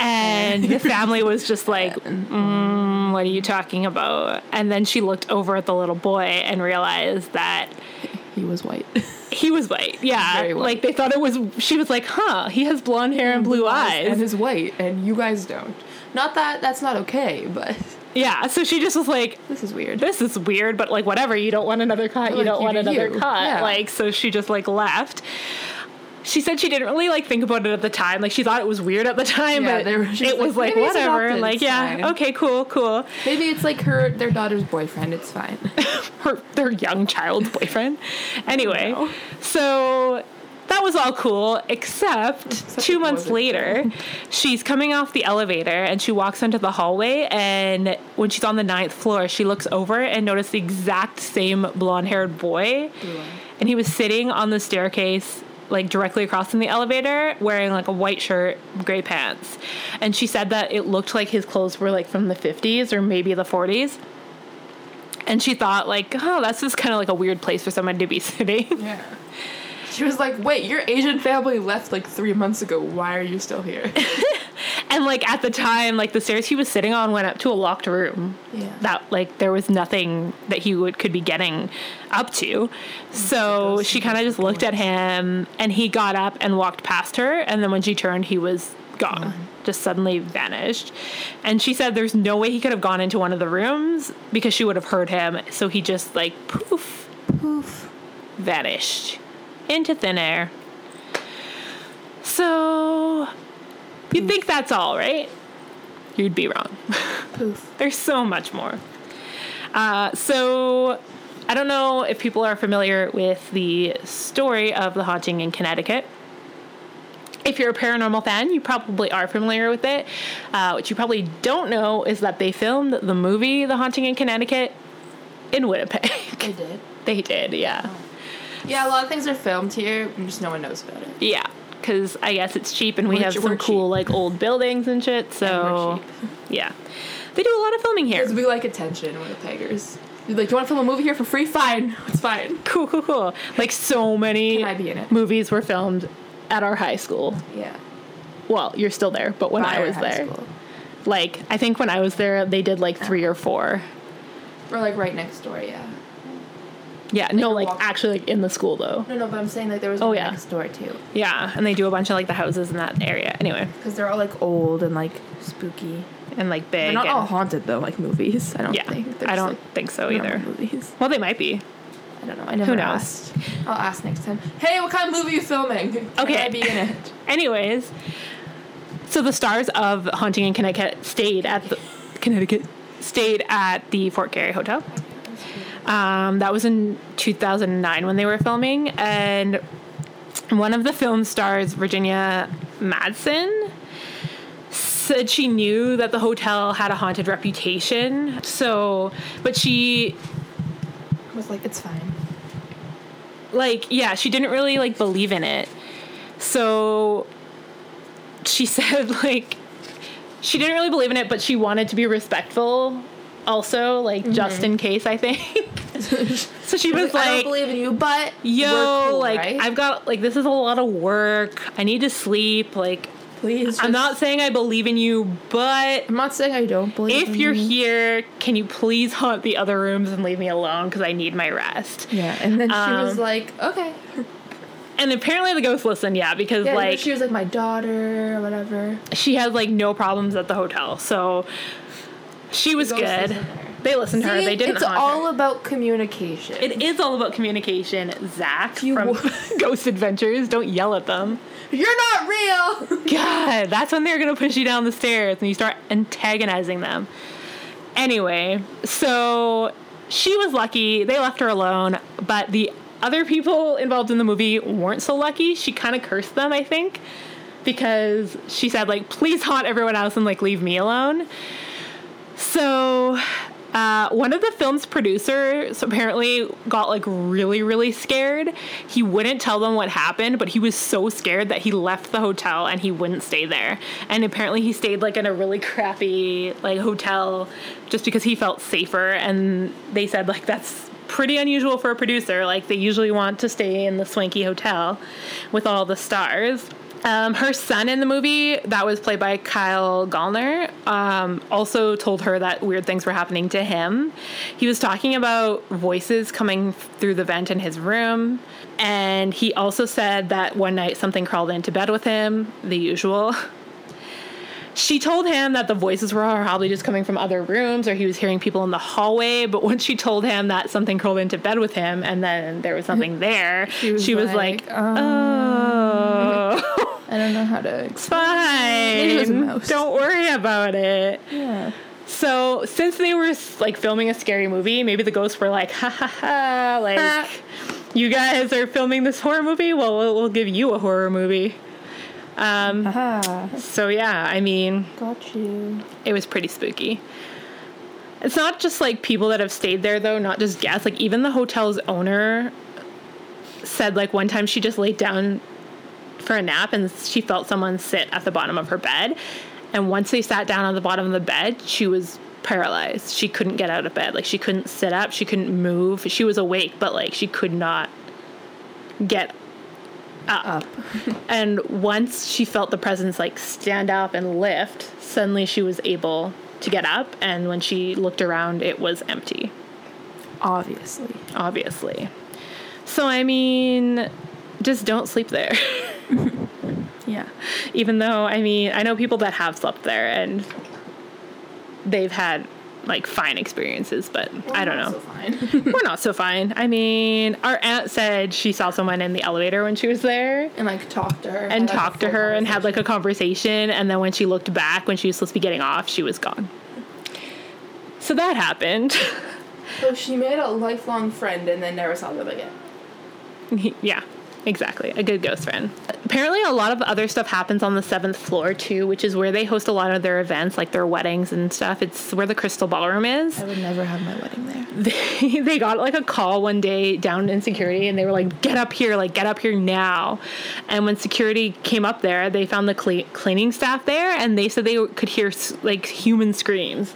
[SPEAKER 1] And the family was just like, mm, what are you talking about? And then she looked over at the little boy and realized that
[SPEAKER 2] He was white.
[SPEAKER 1] he was white. Yeah.
[SPEAKER 2] Very white.
[SPEAKER 1] Like, they thought it was, she was like, huh, he has blonde hair and blue eyes.
[SPEAKER 2] and is white, and you guys don't. Not that that's not okay, but
[SPEAKER 1] yeah. So she just was like,
[SPEAKER 2] this is weird.
[SPEAKER 1] this is weird, but like whatever, you don't want another cut, you don't want
[SPEAKER 2] do
[SPEAKER 1] another
[SPEAKER 2] you.
[SPEAKER 1] cut.
[SPEAKER 2] Yeah.
[SPEAKER 1] Like so she just like left. She said she didn't really like think about it at the time. Like she thought it was weird at the time,
[SPEAKER 2] Yeah,
[SPEAKER 1] but
[SPEAKER 2] were-
[SPEAKER 1] it
[SPEAKER 2] was
[SPEAKER 1] was
[SPEAKER 2] like,
[SPEAKER 1] whatever.
[SPEAKER 2] adopted,
[SPEAKER 1] Like yeah,
[SPEAKER 2] fine."
[SPEAKER 1] okay, cool, cool.
[SPEAKER 2] Maybe it's like her their daughter's boyfriend. It's fine.
[SPEAKER 1] Her their young child's boyfriend. Anyway,
[SPEAKER 2] know.
[SPEAKER 1] so that was all cool, except
[SPEAKER 2] Except
[SPEAKER 1] two months later, she's coming off the elevator and she walks into the hallway. And when she's on the ninth floor, she looks over and notices the exact same blonde haired boy. And he was sitting on the staircase, like directly across from the elevator, wearing like a white shirt, gray pants. And she said that it looked like his clothes were like from the 50s or maybe the 40s. And she thought, like, oh, that's just kind of like a weird place for someone to be sitting.
[SPEAKER 2] Yeah. She was like, "Wait, your Asian family left like three months ago. Why are you still here?"
[SPEAKER 1] And like at the time, like the stairs he was sitting on went up to a locked room.
[SPEAKER 2] Yeah.
[SPEAKER 1] That like there was nothing that he would could be getting up to. So she kind of just looked at him and he got up and walked past her and then when she turned he was gone. Just suddenly vanished. And she said there's no way he could have gone into one of the rooms because she would have heard him. So he just like poof
[SPEAKER 2] Poof.
[SPEAKER 1] vanished into thin air. So you'd think that's all, right? You'd be wrong.
[SPEAKER 2] Poof.
[SPEAKER 1] There's so much more. Uh, so I don't know if people are familiar with the story of the haunting in Connecticut. If you're a paranormal fan, you probably are familiar with it. Uh, what you probably don't know is that they filmed the movie The Haunting in Connecticut in Winnipeg.
[SPEAKER 2] They did.
[SPEAKER 1] they did, yeah.
[SPEAKER 2] Yeah, a lot of things are filmed here, and just no one knows about it.
[SPEAKER 1] Yeah, because I guess it's cheap and we
[SPEAKER 2] We're
[SPEAKER 1] have
[SPEAKER 2] che-
[SPEAKER 1] some cool like old buildings and shit. So yeah, they do a lot of filming here.
[SPEAKER 2] Because we like attention, Winnipeggers. You're like, do you want to film a movie here for free? Fine, it's fine.
[SPEAKER 1] Cool, cool, cool. Like so many
[SPEAKER 2] Can I be in it?
[SPEAKER 1] movies were filmed at our high school.
[SPEAKER 2] Yeah.
[SPEAKER 1] Well, you're still there, but when I was there,
[SPEAKER 2] school.
[SPEAKER 1] like I think when I was there, they did like three or four.
[SPEAKER 2] Or like right next door, yeah.
[SPEAKER 1] Yeah, no, like
[SPEAKER 2] walk-
[SPEAKER 1] actually like in the school though.
[SPEAKER 2] No, no, but I'm saying like there was
[SPEAKER 1] Oh, yeah.
[SPEAKER 2] next door too.
[SPEAKER 1] Yeah, and they do a bunch of like the houses in that area. Anyway,
[SPEAKER 2] Because they're all like old and like spooky.
[SPEAKER 1] and like big.
[SPEAKER 2] They're not all haunted though, like movies. I don't
[SPEAKER 1] yeah,
[SPEAKER 2] think. They're
[SPEAKER 1] I don't
[SPEAKER 2] like,
[SPEAKER 1] think so either.
[SPEAKER 2] Movies.
[SPEAKER 1] Well, they might be.
[SPEAKER 2] I don't know. I never
[SPEAKER 1] knows?
[SPEAKER 2] asked. I'll ask next time. Hey, what kind of movie are you filming? Can
[SPEAKER 1] Okay.
[SPEAKER 2] I be in it?
[SPEAKER 1] Anyways, so the stars of Haunting in Connecticut stayed at the Connecticut stayed at the Fort Garry Hotel. Um, that was in 2009 when they were filming, and one of the film stars, Virginia Madsen, said she knew that the hotel had a haunted reputation. So, but she
[SPEAKER 2] was like, it's fine.
[SPEAKER 1] like yeah she didn't really like believe in it so she said like she didn't really believe in it but she wanted to be respectful also like just in case i think so she was like,
[SPEAKER 2] I don't believe in you, but
[SPEAKER 1] yo
[SPEAKER 2] cool,
[SPEAKER 1] like
[SPEAKER 2] right?
[SPEAKER 1] i've got like this is a lot of work i need to sleep like
[SPEAKER 2] please.
[SPEAKER 1] i'm not saying i believe in you but
[SPEAKER 2] I'm not saying I don't believe.
[SPEAKER 1] if you're
[SPEAKER 2] you.
[SPEAKER 1] here can you please haunt the other rooms and leave me alone because i need my rest
[SPEAKER 2] Yeah, and then she was
[SPEAKER 1] Um,
[SPEAKER 2] like, okay.
[SPEAKER 1] and apparently the ghost listened yeah because
[SPEAKER 2] Yeah,
[SPEAKER 1] like
[SPEAKER 2] she was like my daughter or whatever.
[SPEAKER 1] she has like no problems at the hotel, so she was good.
[SPEAKER 2] her.
[SPEAKER 1] They listened to her.
[SPEAKER 2] See,
[SPEAKER 1] They didn't
[SPEAKER 2] It's
[SPEAKER 1] haunt
[SPEAKER 2] all
[SPEAKER 1] her.
[SPEAKER 2] about communication.
[SPEAKER 1] It is all about communication, Zak
[SPEAKER 2] You
[SPEAKER 1] from Ghost Adventures. Don't yell at them.
[SPEAKER 2] You're not real.
[SPEAKER 1] God, that's when they're gonna push you down the stairs and you start antagonizing them. Anyway, so she was lucky. They left her alone, but the other people involved in the movie weren't so lucky. She kind of cursed them, I think, because she said like, "Please haunt everyone else and like leave me alone." So, uh, one of the film's producers apparently got like really, really scared. He wouldn't tell them what happened, but he was so scared that he left the hotel and he wouldn't stay there. And apparently, he stayed like in a really crappy like hotel just because he felt safer. And they said like that's pretty unusual for a producer. Like they usually want to stay in the swanky hotel with all the stars. Um, her son in the movie, that was played by Kyle Gallner, um, also told her that weird things were happening to him. He was talking about voices coming through the vent in his room. And he also said that one night something crawled into bed with him, the usual. She told him that the voices were probably just coming from other rooms or he was hearing people in the hallway. But when she told him that something crawled into bed with him and then there was something there, she was,
[SPEAKER 2] was
[SPEAKER 1] like,
[SPEAKER 2] like, um,
[SPEAKER 1] oh,
[SPEAKER 2] I don't know how to explain. It was a
[SPEAKER 1] fine. Don't worry about it.
[SPEAKER 2] Yeah.
[SPEAKER 1] So since they were like filming a scary movie, maybe the ghosts were like, ha ha ha, like you guys are filming this horror movie. Well, we'll, we'll give you a horror movie. Um, so yeah, I mean,
[SPEAKER 2] Got you.
[SPEAKER 1] it was pretty spooky. It's not just like people that have stayed there though, not just guests. Like even the hotel's owner said like one time she just laid down for a nap and she felt someone sit at the bottom of her bed. And once they sat down on the bottom of the bed, she was paralyzed. She couldn't get out of bed. Like she couldn't sit up, she couldn't move. She was awake, but like she could not get
[SPEAKER 2] Up.
[SPEAKER 1] and once she felt the presence like stand up and lift, suddenly she was able to get up. And when she looked around, it was empty,
[SPEAKER 2] Obviously.
[SPEAKER 1] obviously. So, I mean, just don't sleep there.
[SPEAKER 2] Yeah.
[SPEAKER 1] Even though, I mean, I know people that have slept there and they've had like fine experiences, but I don't know.
[SPEAKER 2] So fine.
[SPEAKER 1] We're not so fine. I mean, our aunt said she saw someone in the elevator when she was there.
[SPEAKER 2] and like talked to her.
[SPEAKER 1] and
[SPEAKER 2] had, like, a
[SPEAKER 1] talked to her and had like a
[SPEAKER 2] conversation.
[SPEAKER 1] conversation and then when she looked back when she was supposed to be getting off she was gone so that happened
[SPEAKER 2] So she made a lifelong friend and then never saw them again.
[SPEAKER 1] yeah exactly. A good ghost friend. Apparently a lot of other stuff happens on the seventh floor too which is where they host a lot of their events like their weddings and stuff. It's where the crystal ballroom is.
[SPEAKER 2] I would never have my wedding there.
[SPEAKER 1] they, they got like a call one day down in security and they were like get up here like get up here now. And when security came up there they found the cle- cleaning staff there and they said they could hear like human screams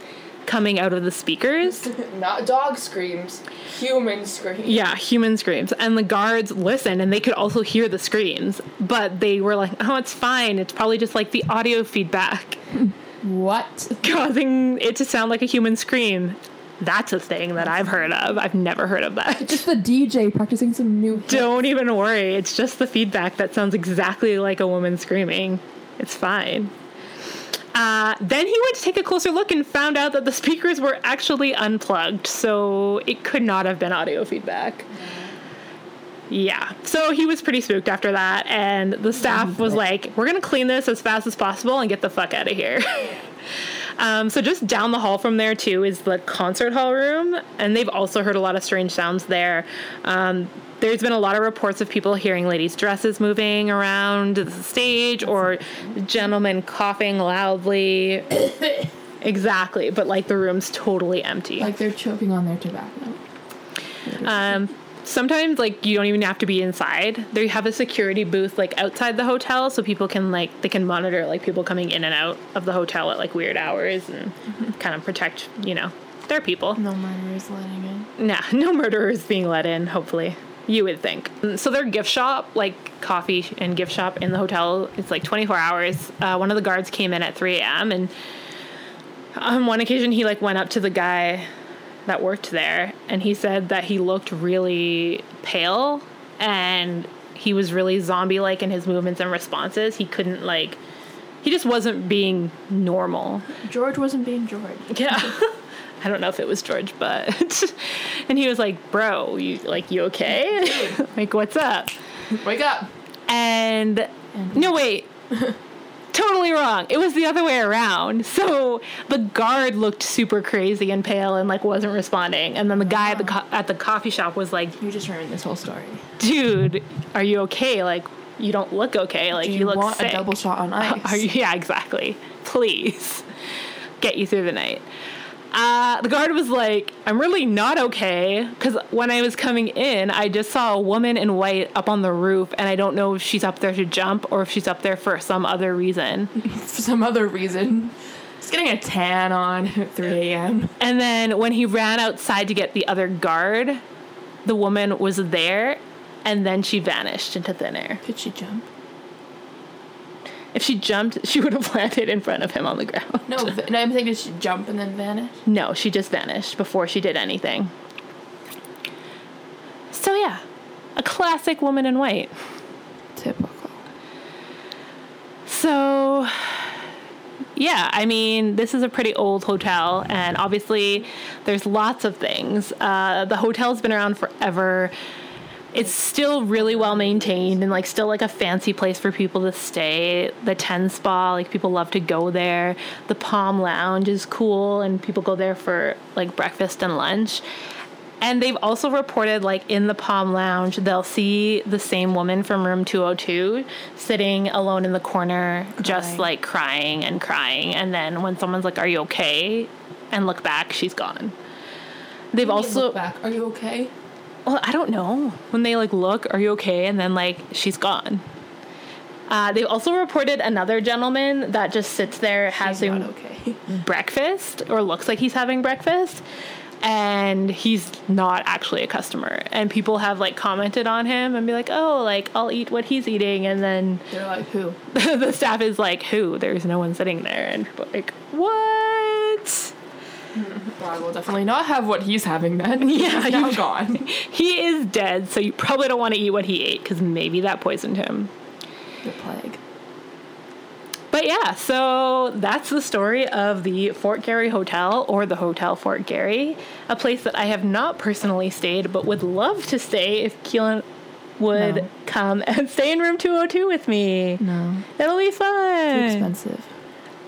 [SPEAKER 1] coming out of the speakers
[SPEAKER 2] Not dog screams, human screams.
[SPEAKER 1] yeah human screams and the guards listened and they could also hear the screams but they were like oh it's fine it's probably just like the audio feedback
[SPEAKER 2] What?
[SPEAKER 1] causing it to sound like a human scream that's a thing that i've heard of i've never heard of that
[SPEAKER 2] Just the DJ practicing some new.
[SPEAKER 1] Don't even worry. It's just the feedback that sounds exactly like a woman screaming. It's fine. Uh, then he went to take a closer look and found out that the speakers were actually unplugged, so it could not have been audio feedback. Yeah, so he was pretty spooked after that, and the staff was like, We're gonna clean this as fast as possible and get the fuck out of here. Um, so just down the hall from there too is the concert hall room, and they've also heard a lot of strange sounds there. Um, there's been a lot of reports of people hearing ladies' dresses moving around the stage or gentlemen coughing loudly. exactly, but like the room's totally empty.
[SPEAKER 2] Like they're choking on their tobacco.
[SPEAKER 1] Um, sometimes like you don't even have to be inside. They have a security booth like outside the hotel, so people can like they can monitor like people coming in and out of the hotel at like weird hours and kind of protect you know their people.
[SPEAKER 2] No murderers letting in.
[SPEAKER 1] Nah, no murderers being let in. Hopefully, you would think. So their gift shop, like coffee and gift shop in the hotel, it's like 24 hours. Uh, one of the guards came in at 3 a.m. and on one occasion he like went up to the guy that worked there and he said that he looked really pale and he was really zombie like in his movements and responses. He couldn't like he just wasn't being normal.
[SPEAKER 2] George wasn't being George.
[SPEAKER 1] Yeah. I don't know if it was George, but and he was like, "Bro, you like you okay? like what's up?"
[SPEAKER 2] Wake up.
[SPEAKER 1] And no, wait. Totally wrong. It was the other way around. So the guard looked super crazy and pale and like wasn't responding, and then the guy at the co- at the coffee shop was like,
[SPEAKER 2] You just ruined this whole story.
[SPEAKER 1] "Dude, are you okay? Like you don't look okay. Like
[SPEAKER 2] Do
[SPEAKER 1] you,
[SPEAKER 2] you
[SPEAKER 1] look
[SPEAKER 2] want
[SPEAKER 1] sick."
[SPEAKER 2] a double shot on ice?
[SPEAKER 1] Are you, yeah, exactly. Please get you through the night. Uh, the guard was like, I'm really not okay. Because when I was coming in, I just saw a woman in white up on the roof, and I don't know if she's up there to jump or if she's up there for some other reason.
[SPEAKER 2] For some other reason. Just getting a tan on at 3 a.m.
[SPEAKER 1] And then when he ran outside to get the other guard, the woman was there and then she vanished into thin air.
[SPEAKER 2] Could she jump?
[SPEAKER 1] If she jumped, she would have landed in front of him on the ground.
[SPEAKER 2] No, no. I'm thinking did she jump and then vanish?
[SPEAKER 1] No, she just vanished before she did anything. So, yeah, a classic woman in white.
[SPEAKER 2] Typical.
[SPEAKER 1] So, yeah, I mean, this is a pretty old hotel, and obviously, there's lots of things. Uh, the hotel's been around forever. It's still really well maintained and like still like a fancy place for people to stay. The Ten Spa, like people love to go there. The Palm Lounge is cool, and people go there for like breakfast and lunch. And they've also reported, like in the Palm Lounge, they'll see the same woman from room 202 sitting alone in the corner, just like crying and crying. And then when someone's like, Are you okay? and look back, she's gone. They've also,
[SPEAKER 2] back. Are you okay?
[SPEAKER 1] Well, I don't know. When they like look, Are you okay? And then like, she's gone. Uh, they've also reported another gentleman that just sits there having
[SPEAKER 2] okay.
[SPEAKER 1] breakfast or looks like he's having breakfast and he's not actually a customer and people have like commented on him and be like oh like i'll eat what he's eating and then
[SPEAKER 2] They're like, who?
[SPEAKER 1] the staff is like who there's no one sitting there and people are like what
[SPEAKER 2] Well, I will definitely not have what he's having then.
[SPEAKER 1] Yeah,
[SPEAKER 2] He's now
[SPEAKER 1] you-
[SPEAKER 2] gone.
[SPEAKER 1] he is dead so you probably don't want to eat what he ate because maybe that poisoned him
[SPEAKER 2] the plague.
[SPEAKER 1] But yeah, so that's the story of the Fort Garry Hotel or the Hotel Fort Garry, a place that I have not personally stayed but would love to stay if Keelan would
[SPEAKER 2] No.
[SPEAKER 1] come and stay in room 202 with me.
[SPEAKER 2] No.
[SPEAKER 1] It'll be fun.
[SPEAKER 2] Too expensive.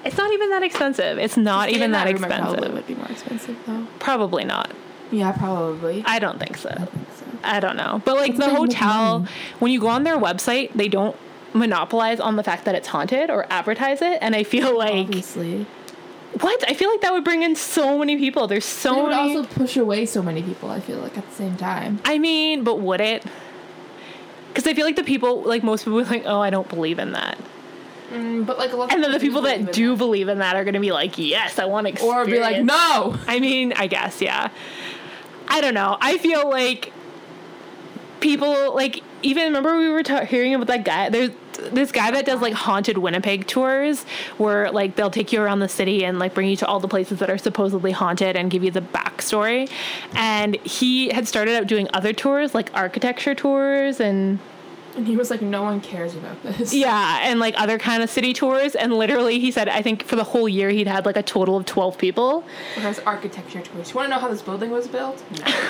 [SPEAKER 1] It's not even that expensive. It's not even that,
[SPEAKER 2] room, it Probably
[SPEAKER 1] expensive.
[SPEAKER 2] would be more expensive though.
[SPEAKER 1] Probably not.
[SPEAKER 2] Yeah, probably.
[SPEAKER 1] I don't think so.
[SPEAKER 2] I think so.
[SPEAKER 1] I don't know. But like
[SPEAKER 2] It's
[SPEAKER 1] the hotel,
[SPEAKER 2] money.
[SPEAKER 1] when you go on their website, they don't monopolize on the fact that it's haunted or advertise it. And I feel like
[SPEAKER 2] Obviously.
[SPEAKER 1] What? I feel like that would bring in so many people. There's so
[SPEAKER 2] it would
[SPEAKER 1] many.
[SPEAKER 2] also push away so many people, I feel like, at the same time.
[SPEAKER 1] I mean, but would it? Because I feel like the people, like most people, are like, oh, I don't believe in that.
[SPEAKER 2] Mm, but like a lot
[SPEAKER 1] And then the people that
[SPEAKER 2] in
[SPEAKER 1] do believe in that are going to be like, yes, I want to experience.
[SPEAKER 2] Or be like, no!
[SPEAKER 1] I mean, I guess, yeah. I don't know. I feel like people, like, even remember we were ta- hearing about that guy? There's this guy that does like haunted Winnipeg tours where like they'll take you around the city and like bring you to all the places that are supposedly haunted and give you the backstory. And he had started out doing other tours, like architecture tours and
[SPEAKER 2] And he was like, no one cares about this.
[SPEAKER 1] yeah, and like other kind of city tours. And literally, he said, I think for the whole year, he'd had like a total of 12 people.
[SPEAKER 2] Has architecture tours. You want to know how this building was built? No.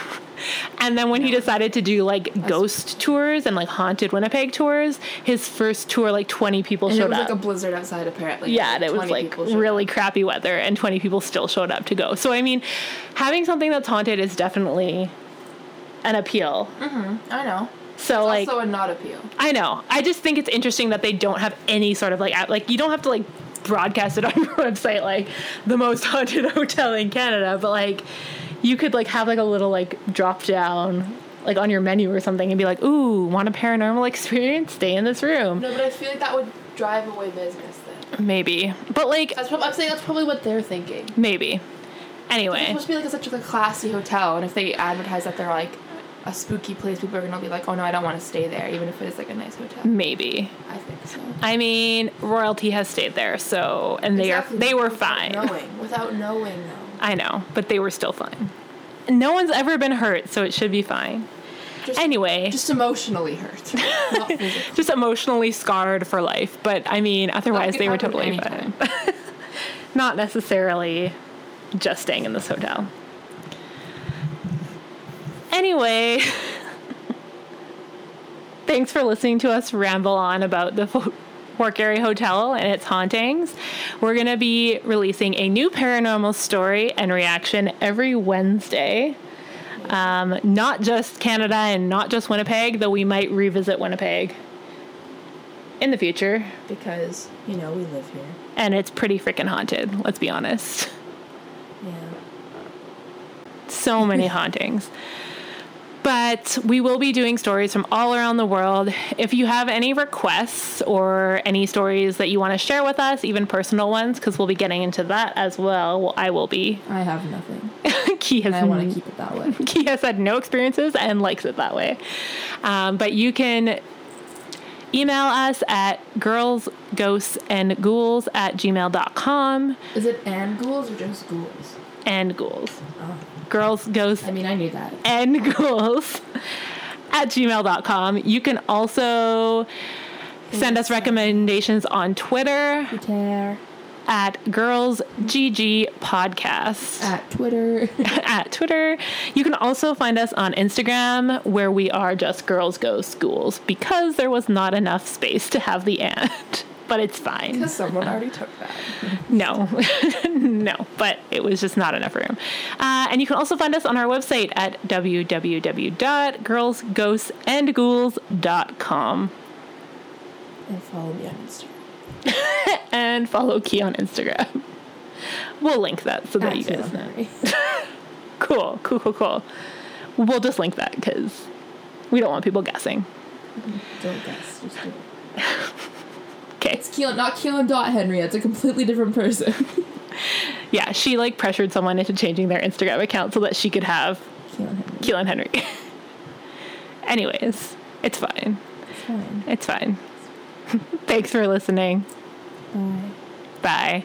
[SPEAKER 1] And then when he decided to do like ghost tours and like haunted Winnipeg tours, his first tour, like 20 people
[SPEAKER 2] And
[SPEAKER 1] showed up.
[SPEAKER 2] it was
[SPEAKER 1] up.
[SPEAKER 2] like a blizzard outside, apparently.
[SPEAKER 1] yeah, and it was like really
[SPEAKER 2] up.
[SPEAKER 1] crappy weather, and 20 people still showed up to go. So, I mean, having something that's haunted is definitely an appeal. Mhm.
[SPEAKER 2] I know.
[SPEAKER 1] So, like,
[SPEAKER 2] also a not appeal.
[SPEAKER 1] I know. I just think it's interesting that they don't have any sort of like app- like you don't have to like broadcast it on your website like the most haunted hotel in Canada, but like you could like have like a little like drop down like on your menu or something and be like, "Ooh, want a paranormal experience? Stay in this room."
[SPEAKER 2] No, but I feel like that would drive away business then.
[SPEAKER 1] Maybe. But like
[SPEAKER 2] That's probably, I'm saying that's probably what they're thinking.
[SPEAKER 1] maybe. Anyway, It's
[SPEAKER 2] supposed to be like a, such a classy hotel, and if they advertise that they're like a spooky place, people are gonna be like, "Oh no, I don't want to stay there," even if it is like a nice hotel.
[SPEAKER 1] maybe.
[SPEAKER 2] I think so.
[SPEAKER 1] I mean, royalty has stayed there, so and they
[SPEAKER 2] Exactly,
[SPEAKER 1] are they were
[SPEAKER 2] without
[SPEAKER 1] fine.
[SPEAKER 2] Knowing, without knowing, though.
[SPEAKER 1] I know, but they were still fine. No one's ever been hurt, so it should be fine.
[SPEAKER 2] Just,
[SPEAKER 1] Anyway,
[SPEAKER 2] just emotionally hurt,
[SPEAKER 1] just emotionally scarred for life. But I mean, otherwise they were totally fine. Not necessarily just staying in this hotel. Anyway, thanks for listening to us ramble on about the Fo- Fort Garry Hotel and its hauntings. We're going to be releasing a new paranormal story and reaction every Wednesday. Um, not just Canada and not just Winnipeg, though we might revisit Winnipeg in the future.
[SPEAKER 2] because you know we live here.
[SPEAKER 1] And it's pretty freaking haunted, let's be honest.
[SPEAKER 2] Yeah.
[SPEAKER 1] So many hauntings. But we will be doing stories from all around the world. If you have any requests or any stories that you want to share with us, even personal ones, because we'll be getting into that as well. Well, I will be.
[SPEAKER 2] I have nothing.
[SPEAKER 1] Key has
[SPEAKER 2] And I want to keep it that way.
[SPEAKER 1] He has had no experiences and likes it that way. Um, but you can email us at girlsghostsandghouls at gmail.com
[SPEAKER 2] Is it and ghouls or just ghouls?
[SPEAKER 1] and ghouls.
[SPEAKER 2] Oh.
[SPEAKER 1] Girls, ghosts,
[SPEAKER 2] I mean, I knew that.
[SPEAKER 1] and ghouls at gmail.com. You can also send us recommendations on Twitter
[SPEAKER 2] Twitter.
[SPEAKER 1] at Girls GG Podcast.
[SPEAKER 2] At Twitter.
[SPEAKER 1] at Twitter. You can also find us on Instagram where we are just Girls Ghosts Ghouls because there was not enough space to have the and. But it's fine.
[SPEAKER 2] Because someone already took that.
[SPEAKER 1] No, no, but it was just not enough room. Uh, and you can also find us on our website at www.girlsghostsandghouls.com
[SPEAKER 2] And follow me on Instagram.
[SPEAKER 1] and follow Key on Instagram. We'll link that so that
[SPEAKER 2] At
[SPEAKER 1] you guys know. Cool, cool, cool, cool. We'll just link that because we don't want people guessing.
[SPEAKER 2] Don't guess. Just do it.
[SPEAKER 1] Okay.
[SPEAKER 2] It's Keelan, not Keelan Dot Henry. It's a completely different person.
[SPEAKER 1] yeah, she like pressured someone into changing their Instagram account so that she could have
[SPEAKER 2] Keelan Henry.
[SPEAKER 1] Keelan Henry. Anyways, it's fine.
[SPEAKER 2] It's fine.
[SPEAKER 1] It's fine. Thanks for listening.
[SPEAKER 2] Bye.
[SPEAKER 1] Bye.